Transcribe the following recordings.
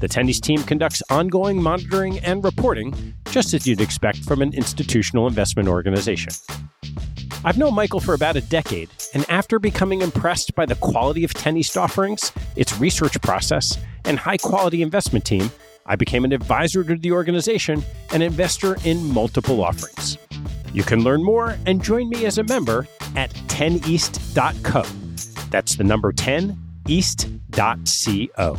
the 10 East team conducts ongoing monitoring and reporting, just as you'd expect from an institutional investment organization. I've known Michael for about a decade, and after becoming impressed by the quality of 10 East offerings, its research process, and high quality investment team, I became an advisor to the organization and investor in multiple offerings. You can learn more and join me as a member at 10east.co. That's the number 10 east.co.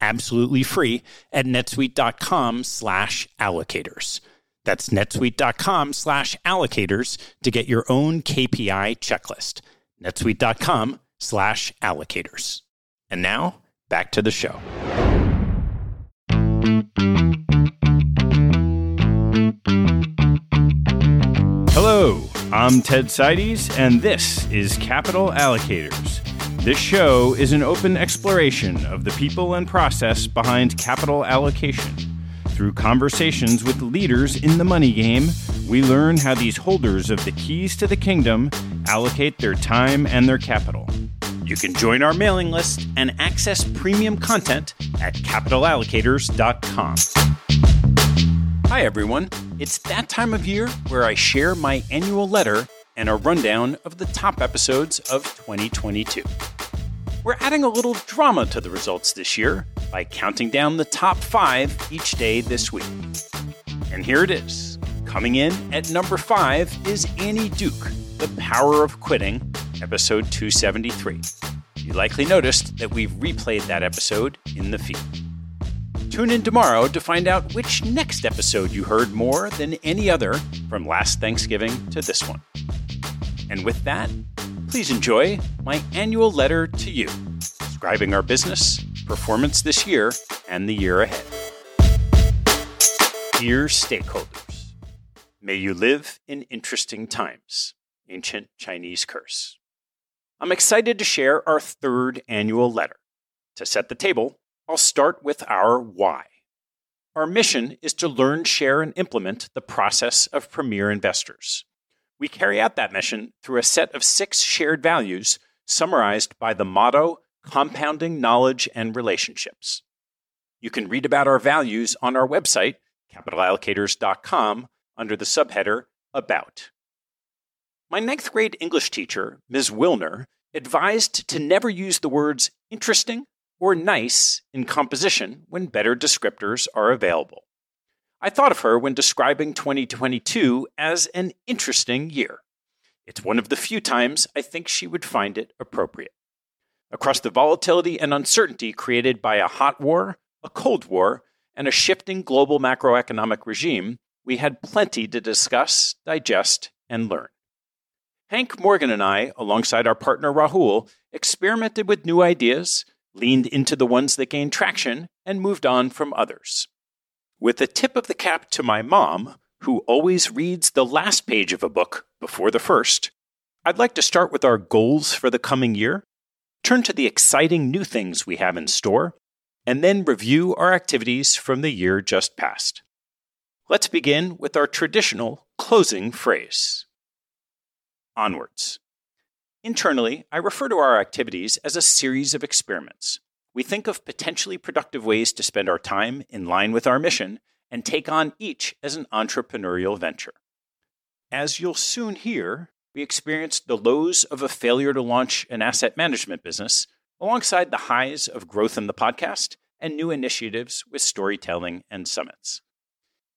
absolutely free at netsuite.com slash allocators. That's netsuite.com slash allocators to get your own KPI checklist. netsuite.com slash allocators. And now, back to the show. Hello, I'm Ted Seides, and this is Capital Allocators this show is an open exploration of the people and process behind capital allocation. Through conversations with leaders in the money game, we learn how these holders of the keys to the kingdom allocate their time and their capital. You can join our mailing list and access premium content at capitalallocators.com. Hi, everyone. It's that time of year where I share my annual letter and a rundown of the top episodes of 2022. We're adding a little drama to the results this year by counting down the top five each day this week. And here it is. Coming in at number five is Annie Duke, The Power of Quitting, episode 273. You likely noticed that we've replayed that episode in the feed. Tune in tomorrow to find out which next episode you heard more than any other from last Thanksgiving to this one. And with that, please enjoy my annual letter to you, describing our business, performance this year, and the year ahead. Dear stakeholders, may you live in interesting times. Ancient Chinese curse. I'm excited to share our third annual letter. To set the table, I'll start with our why. Our mission is to learn, share, and implement the process of premier investors. We carry out that mission through a set of six shared values summarized by the motto Compounding Knowledge and Relationships. You can read about our values on our website, capitalallocators.com, under the subheader About. My ninth grade English teacher, Ms. Wilner, advised to never use the words interesting or nice in composition when better descriptors are available. I thought of her when describing 2022 as an interesting year. It's one of the few times I think she would find it appropriate. Across the volatility and uncertainty created by a hot war, a cold war, and a shifting global macroeconomic regime, we had plenty to discuss, digest, and learn. Hank Morgan and I, alongside our partner Rahul, experimented with new ideas, leaned into the ones that gained traction, and moved on from others. With a tip of the cap to my mom, who always reads the last page of a book before the first, I'd like to start with our goals for the coming year, turn to the exciting new things we have in store, and then review our activities from the year just past. Let's begin with our traditional closing phrase Onwards. Internally, I refer to our activities as a series of experiments. We think of potentially productive ways to spend our time in line with our mission and take on each as an entrepreneurial venture. As you'll soon hear, we experienced the lows of a failure to launch an asset management business alongside the highs of growth in the podcast and new initiatives with storytelling and summits.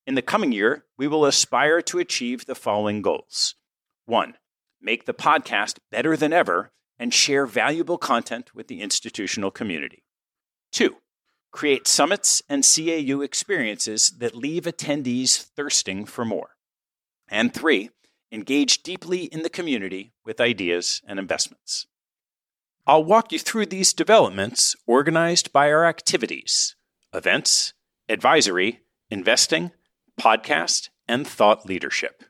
In the coming year, we will aspire to achieve the following goals. One, make the podcast better than ever and share valuable content with the institutional community. Two, create summits and CAU experiences that leave attendees thirsting for more. And three, engage deeply in the community with ideas and investments. I'll walk you through these developments organized by our activities events, advisory, investing, podcast, and thought leadership.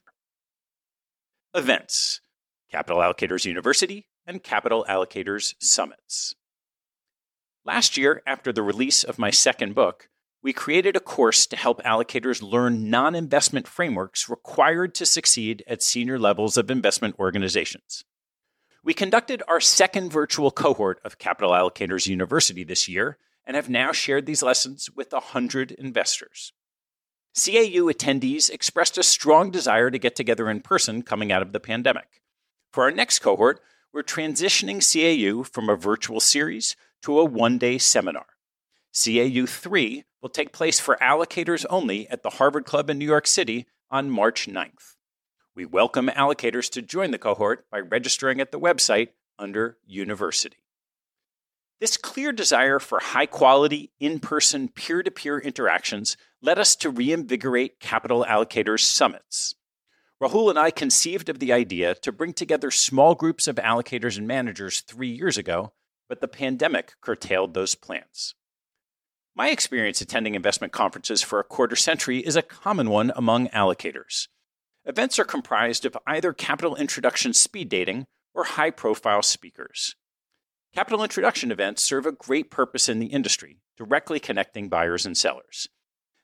Events Capital Allocators University and Capital Allocators Summits. Last year, after the release of my second book, we created a course to help allocators learn non investment frameworks required to succeed at senior levels of investment organizations. We conducted our second virtual cohort of Capital Allocators University this year and have now shared these lessons with 100 investors. CAU attendees expressed a strong desire to get together in person coming out of the pandemic. For our next cohort, we're transitioning CAU from a virtual series to a one day seminar. CAU 3 will take place for allocators only at the Harvard Club in New York City on March 9th. We welcome allocators to join the cohort by registering at the website under University. This clear desire for high quality, in person, peer to peer interactions led us to reinvigorate Capital Allocators Summits. Rahul and I conceived of the idea to bring together small groups of allocators and managers three years ago, but the pandemic curtailed those plans. My experience attending investment conferences for a quarter century is a common one among allocators. Events are comprised of either capital introduction speed dating or high profile speakers. Capital introduction events serve a great purpose in the industry, directly connecting buyers and sellers.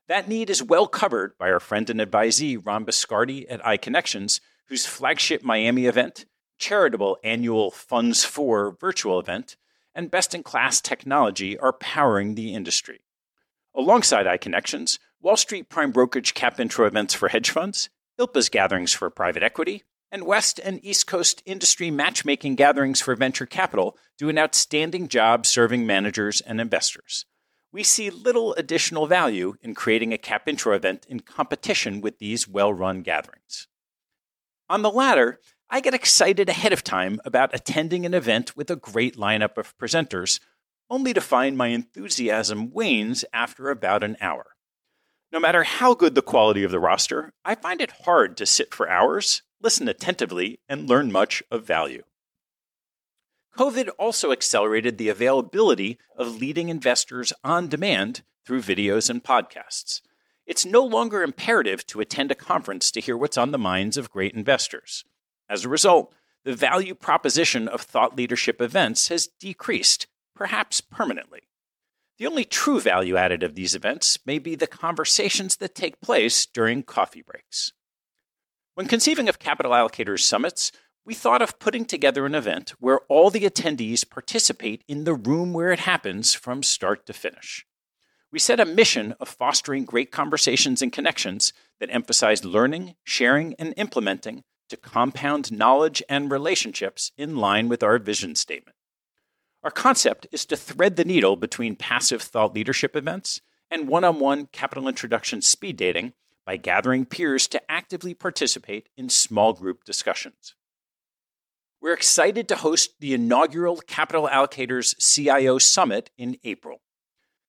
That need is well covered by our friend and advisee Ron Biscardi at iConnections, whose flagship Miami event, charitable annual Funds for virtual event, and best in class technology are powering the industry. Alongside iConnections, Wall Street Prime Brokerage Cap Intro events for hedge funds, ILPA's gatherings for private equity, and West and East Coast industry matchmaking gatherings for venture capital do an outstanding job serving managers and investors. We see little additional value in creating a cap intro event in competition with these well run gatherings. On the latter, I get excited ahead of time about attending an event with a great lineup of presenters, only to find my enthusiasm wanes after about an hour. No matter how good the quality of the roster, I find it hard to sit for hours, listen attentively, and learn much of value. COVID also accelerated the availability of leading investors on demand through videos and podcasts. It's no longer imperative to attend a conference to hear what's on the minds of great investors. As a result, the value proposition of thought leadership events has decreased, perhaps permanently. The only true value added of these events may be the conversations that take place during coffee breaks. When conceiving of capital allocators summits, we thought of putting together an event where all the attendees participate in the room where it happens from start to finish. We set a mission of fostering great conversations and connections that emphasize learning, sharing, and implementing to compound knowledge and relationships in line with our vision statement. Our concept is to thread the needle between passive thought leadership events and one on one capital introduction speed dating by gathering peers to actively participate in small group discussions. We're excited to host the inaugural Capital Allocators CIO Summit in April.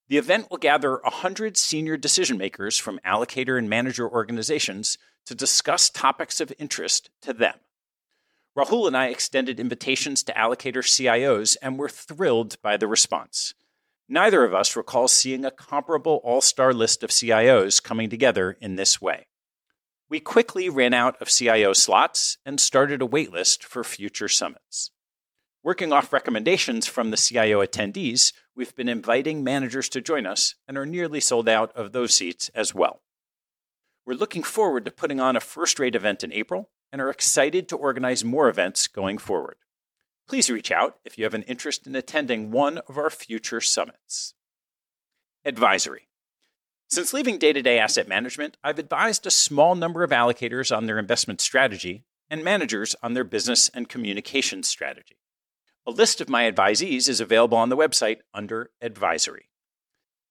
The event will gather 100 senior decision makers from allocator and manager organizations to discuss topics of interest to them. Rahul and I extended invitations to allocator CIOs and were thrilled by the response. Neither of us recalls seeing a comparable all star list of CIOs coming together in this way. We quickly ran out of CIO slots and started a waitlist for future summits. Working off recommendations from the CIO attendees, we've been inviting managers to join us and are nearly sold out of those seats as well. We're looking forward to putting on a first rate event in April and are excited to organize more events going forward. Please reach out if you have an interest in attending one of our future summits. Advisory. Since leaving day to day asset management, I've advised a small number of allocators on their investment strategy and managers on their business and communications strategy. A list of my advisees is available on the website under Advisory.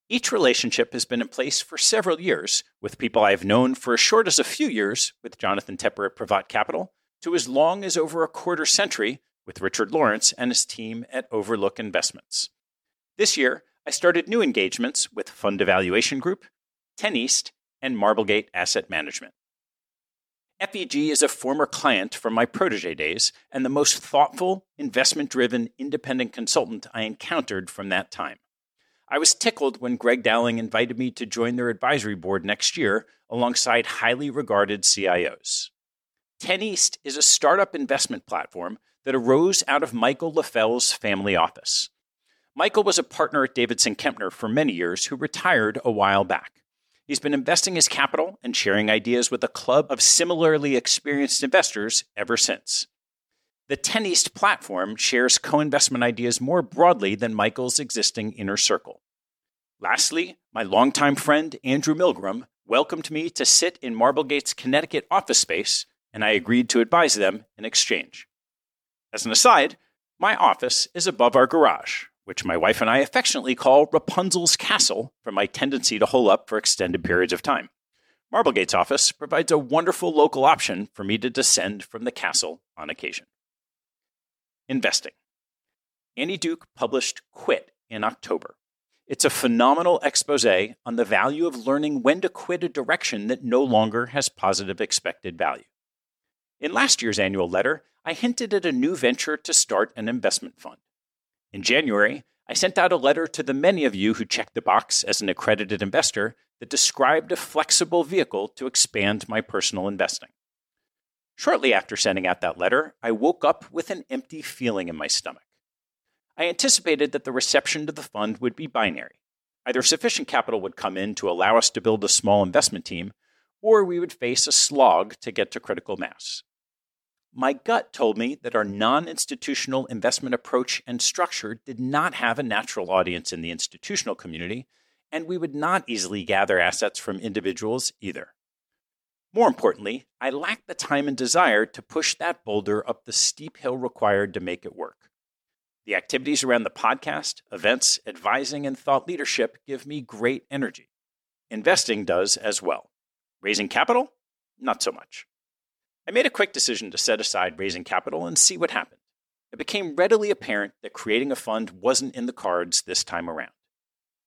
Each relationship has been in place for several years, with people I have known for as short as a few years with Jonathan Tepper at Privat Capital, to as long as over a quarter century with Richard Lawrence and his team at Overlook Investments. This year, I started new engagements with Fund Evaluation Group, Ten East, and Marblegate Asset Management. FEG is a former client from my protege days and the most thoughtful, investment driven, independent consultant I encountered from that time. I was tickled when Greg Dowling invited me to join their advisory board next year alongside highly regarded CIOs. Ten East is a startup investment platform that arose out of Michael Leffell's family office. Michael was a partner at Davidson Kempner for many years who retired a while back. He's been investing his capital and sharing ideas with a club of similarly experienced investors ever since. The Ten East platform shares co investment ideas more broadly than Michael's existing inner circle. Lastly, my longtime friend Andrew Milgram welcomed me to sit in Marblegate's Connecticut office space, and I agreed to advise them in exchange. As an aside, my office is above our garage, which my wife and I affectionately call Rapunzel's Castle for my tendency to hole up for extended periods of time. Marblegate's office provides a wonderful local option for me to descend from the castle on occasion. Investing. Annie Duke published Quit in October. It's a phenomenal expose on the value of learning when to quit a direction that no longer has positive expected value. In last year's annual letter, I hinted at a new venture to start an investment fund. In January, I sent out a letter to the many of you who checked the box as an accredited investor that described a flexible vehicle to expand my personal investing. Shortly after sending out that letter, I woke up with an empty feeling in my stomach. I anticipated that the reception to the fund would be binary. Either sufficient capital would come in to allow us to build a small investment team, or we would face a slog to get to critical mass. My gut told me that our non institutional investment approach and structure did not have a natural audience in the institutional community, and we would not easily gather assets from individuals either. More importantly, I lacked the time and desire to push that boulder up the steep hill required to make it work. The activities around the podcast, events, advising, and thought leadership give me great energy. Investing does as well. Raising capital? Not so much. I made a quick decision to set aside raising capital and see what happened. It became readily apparent that creating a fund wasn't in the cards this time around.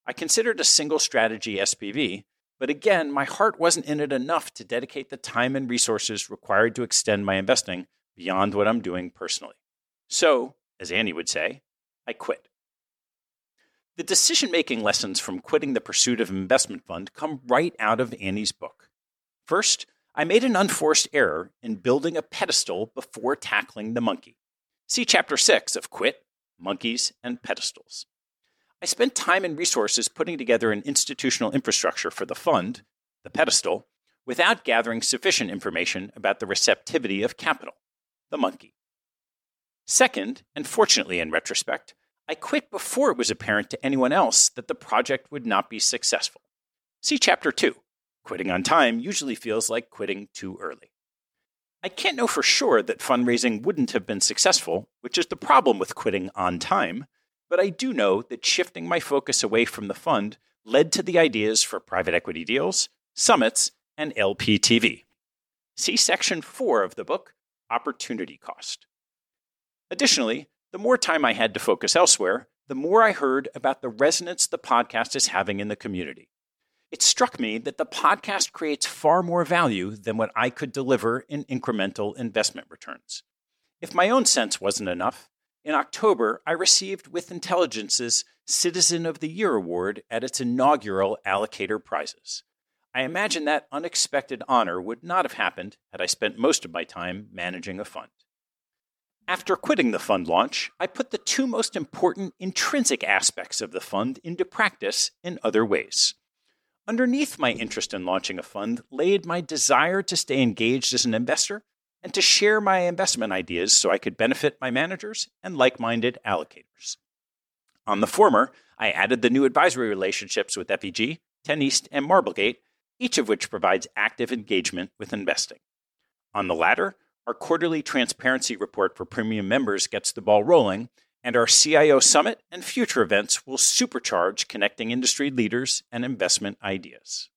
I considered a single strategy SPV, but again, my heart wasn't in it enough to dedicate the time and resources required to extend my investing beyond what I'm doing personally. So, as Annie would say, I quit. The decision making lessons from quitting the pursuit of investment fund come right out of Annie's book. First, I made an unforced error in building a pedestal before tackling the monkey. See Chapter 6 of Quit, Monkeys, and Pedestals. I spent time and resources putting together an institutional infrastructure for the fund, the pedestal, without gathering sufficient information about the receptivity of capital, the monkey. Second, and fortunately in retrospect, I quit before it was apparent to anyone else that the project would not be successful. See Chapter 2, Quitting on time usually feels like quitting too early. I can't know for sure that fundraising wouldn't have been successful, which is the problem with quitting on time, but I do know that shifting my focus away from the fund led to the ideas for private equity deals, summits, and LPTV. See section 4 of the book, Opportunity Cost. Additionally, the more time I had to focus elsewhere, the more I heard about the resonance the podcast is having in the community. It struck me that the podcast creates far more value than what I could deliver in incremental investment returns. If my own sense wasn't enough, in October I received With Intelligence's Citizen of the Year award at its inaugural Allocator Prizes. I imagine that unexpected honor would not have happened had I spent most of my time managing a fund. After quitting the fund launch, I put the two most important intrinsic aspects of the fund into practice in other ways. Underneath my interest in launching a fund laid my desire to stay engaged as an investor and to share my investment ideas so I could benefit my managers and like minded allocators. On the former, I added the new advisory relationships with FEG, 10 East, and Marblegate, each of which provides active engagement with investing. On the latter, our quarterly transparency report for premium members gets the ball rolling, and our CIO Summit and future events will supercharge connecting industry leaders and investment ideas.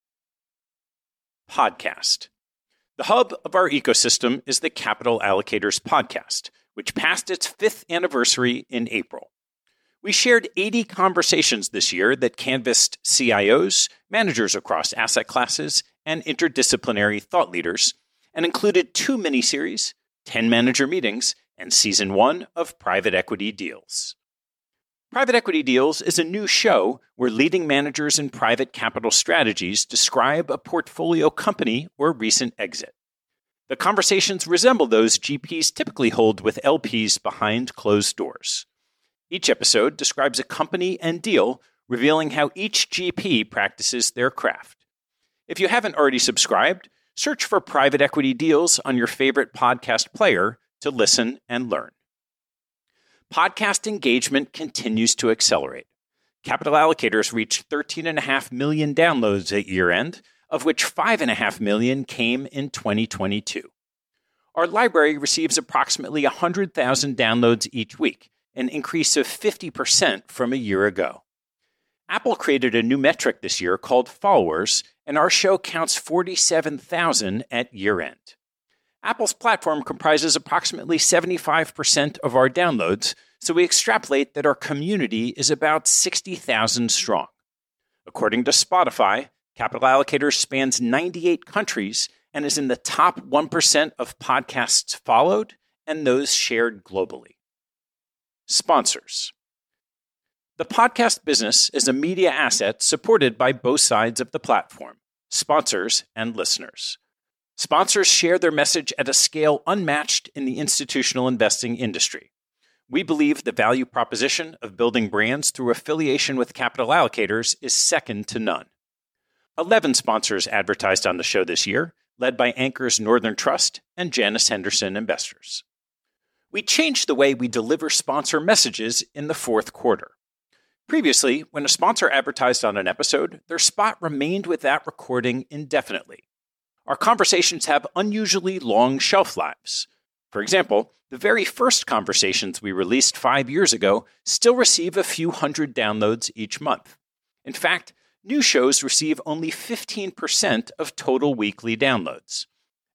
Podcast. The hub of our ecosystem is the Capital Allocators Podcast, which passed its fifth anniversary in April. We shared 80 conversations this year that canvassed CIOs, managers across asset classes, and interdisciplinary thought leaders, and included two miniseries, 10 manager meetings, and season one of Private Equity Deals. Private Equity Deals is a new show where leading managers in private capital strategies describe a portfolio company or recent exit. The conversations resemble those GPs typically hold with LPs behind closed doors. Each episode describes a company and deal, revealing how each GP practices their craft. If you haven't already subscribed, search for Private Equity Deals on your favorite podcast player to listen and learn. Podcast engagement continues to accelerate. Capital allocators reached 13.5 million downloads at year end, of which 5.5 million came in 2022. Our library receives approximately 100,000 downloads each week, an increase of 50% from a year ago. Apple created a new metric this year called followers, and our show counts 47,000 at year end. Apple's platform comprises approximately 75% of our downloads, so we extrapolate that our community is about 60,000 strong. According to Spotify, Capital Allocators spans 98 countries and is in the top 1% of podcasts followed and those shared globally. Sponsors. The podcast business is a media asset supported by both sides of the platform, sponsors and listeners. Sponsors share their message at a scale unmatched in the institutional investing industry. We believe the value proposition of building brands through affiliation with capital allocators is second to none. 11 sponsors advertised on the show this year, led by anchors Northern Trust and Janus Henderson Investors. We changed the way we deliver sponsor messages in the fourth quarter. Previously, when a sponsor advertised on an episode, their spot remained with that recording indefinitely. Our conversations have unusually long shelf lives. For example, the very first conversations we released five years ago still receive a few hundred downloads each month. In fact, new shows receive only 15% of total weekly downloads.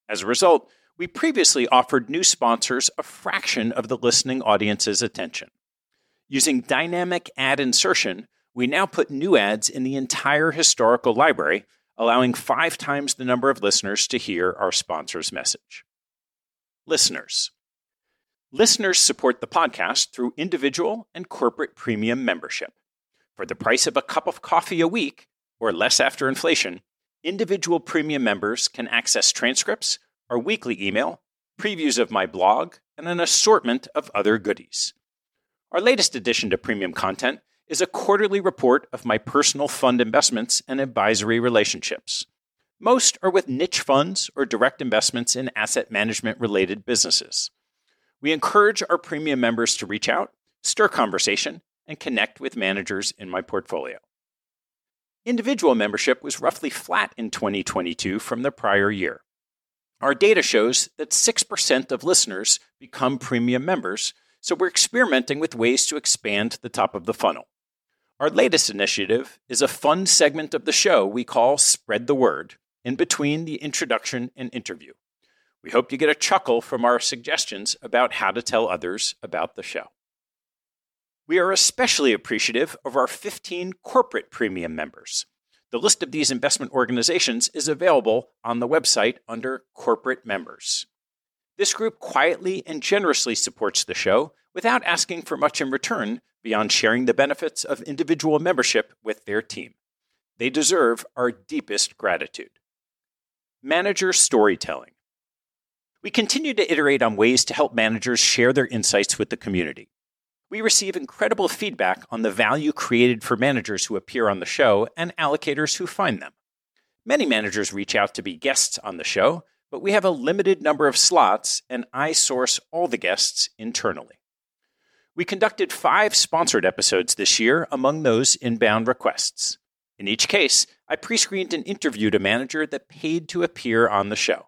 As a result, we previously offered new sponsors a fraction of the listening audience's attention. Using dynamic ad insertion, we now put new ads in the entire historical library allowing five times the number of listeners to hear our sponsor's message. Listeners. Listeners support the podcast through individual and corporate premium membership. For the price of a cup of coffee a week, or less after inflation, individual premium members can access transcripts, our weekly email, previews of my blog, and an assortment of other goodies. Our latest addition to premium content is a quarterly report of my personal fund investments and advisory relationships. Most are with niche funds or direct investments in asset management related businesses. We encourage our premium members to reach out, stir conversation, and connect with managers in my portfolio. Individual membership was roughly flat in 2022 from the prior year. Our data shows that 6% of listeners become premium members, so we're experimenting with ways to expand the top of the funnel. Our latest initiative is a fun segment of the show we call Spread the Word, in between the introduction and interview. We hope you get a chuckle from our suggestions about how to tell others about the show. We are especially appreciative of our 15 corporate premium members. The list of these investment organizations is available on the website under Corporate Members. This group quietly and generously supports the show without asking for much in return beyond sharing the benefits of individual membership with their team. They deserve our deepest gratitude. Manager storytelling. We continue to iterate on ways to help managers share their insights with the community. We receive incredible feedback on the value created for managers who appear on the show and allocators who find them. Many managers reach out to be guests on the show, but we have a limited number of slots, and I source all the guests internally. We conducted five sponsored episodes this year among those inbound requests. In each case, I pre screened and interviewed a manager that paid to appear on the show.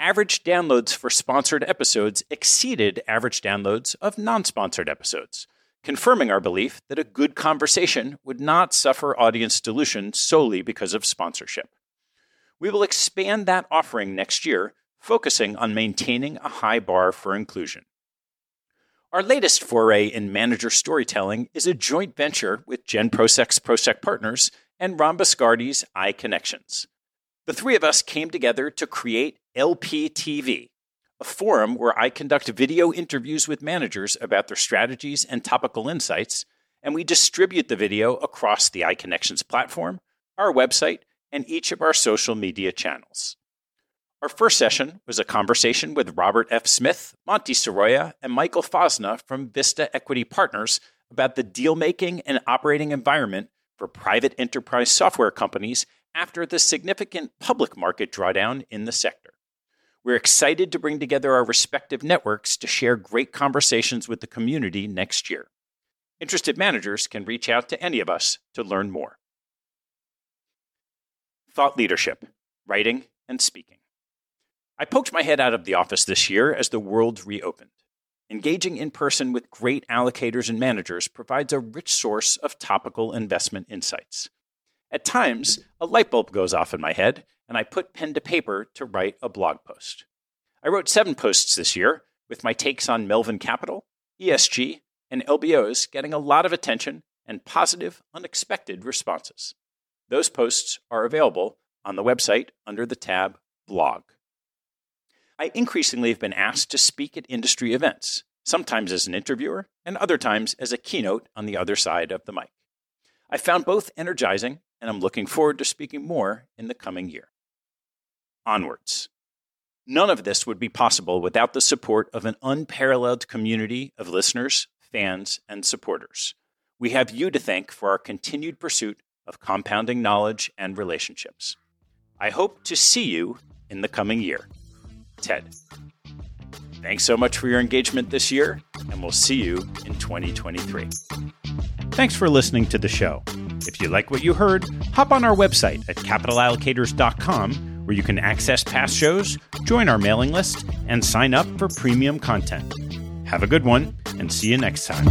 Average downloads for sponsored episodes exceeded average downloads of non sponsored episodes, confirming our belief that a good conversation would not suffer audience dilution solely because of sponsorship. We will expand that offering next year, focusing on maintaining a high bar for inclusion. Our latest foray in manager storytelling is a joint venture with Jen Prosek's Prosek Partners and Ron Biscardi's iConnections. The three of us came together to create LPTV, a forum where I conduct video interviews with managers about their strategies and topical insights, and we distribute the video across the iConnections platform, our website, and each of our social media channels. Our first session was a conversation with Robert F. Smith, Monti Saroya, and Michael Fosnaugh from Vista Equity Partners about the deal making and operating environment for private enterprise software companies after the significant public market drawdown in the sector. We're excited to bring together our respective networks to share great conversations with the community next year. Interested managers can reach out to any of us to learn more. Thought leadership, writing, and speaking. I poked my head out of the office this year as the world reopened. Engaging in person with great allocators and managers provides a rich source of topical investment insights. At times, a light bulb goes off in my head, and I put pen to paper to write a blog post. I wrote seven posts this year, with my takes on Melvin Capital, ESG, and LBOs getting a lot of attention and positive, unexpected responses. Those posts are available on the website under the tab Blog. I increasingly have been asked to speak at industry events, sometimes as an interviewer and other times as a keynote on the other side of the mic. I found both energizing, and I'm looking forward to speaking more in the coming year. Onwards. None of this would be possible without the support of an unparalleled community of listeners, fans, and supporters. We have you to thank for our continued pursuit of compounding knowledge and relationships. I hope to see you in the coming year. Ted. Thanks so much for your engagement this year, and we'll see you in 2023. Thanks for listening to the show. If you like what you heard, hop on our website at capitalallocators.com where you can access past shows, join our mailing list, and sign up for premium content. Have a good one, and see you next time.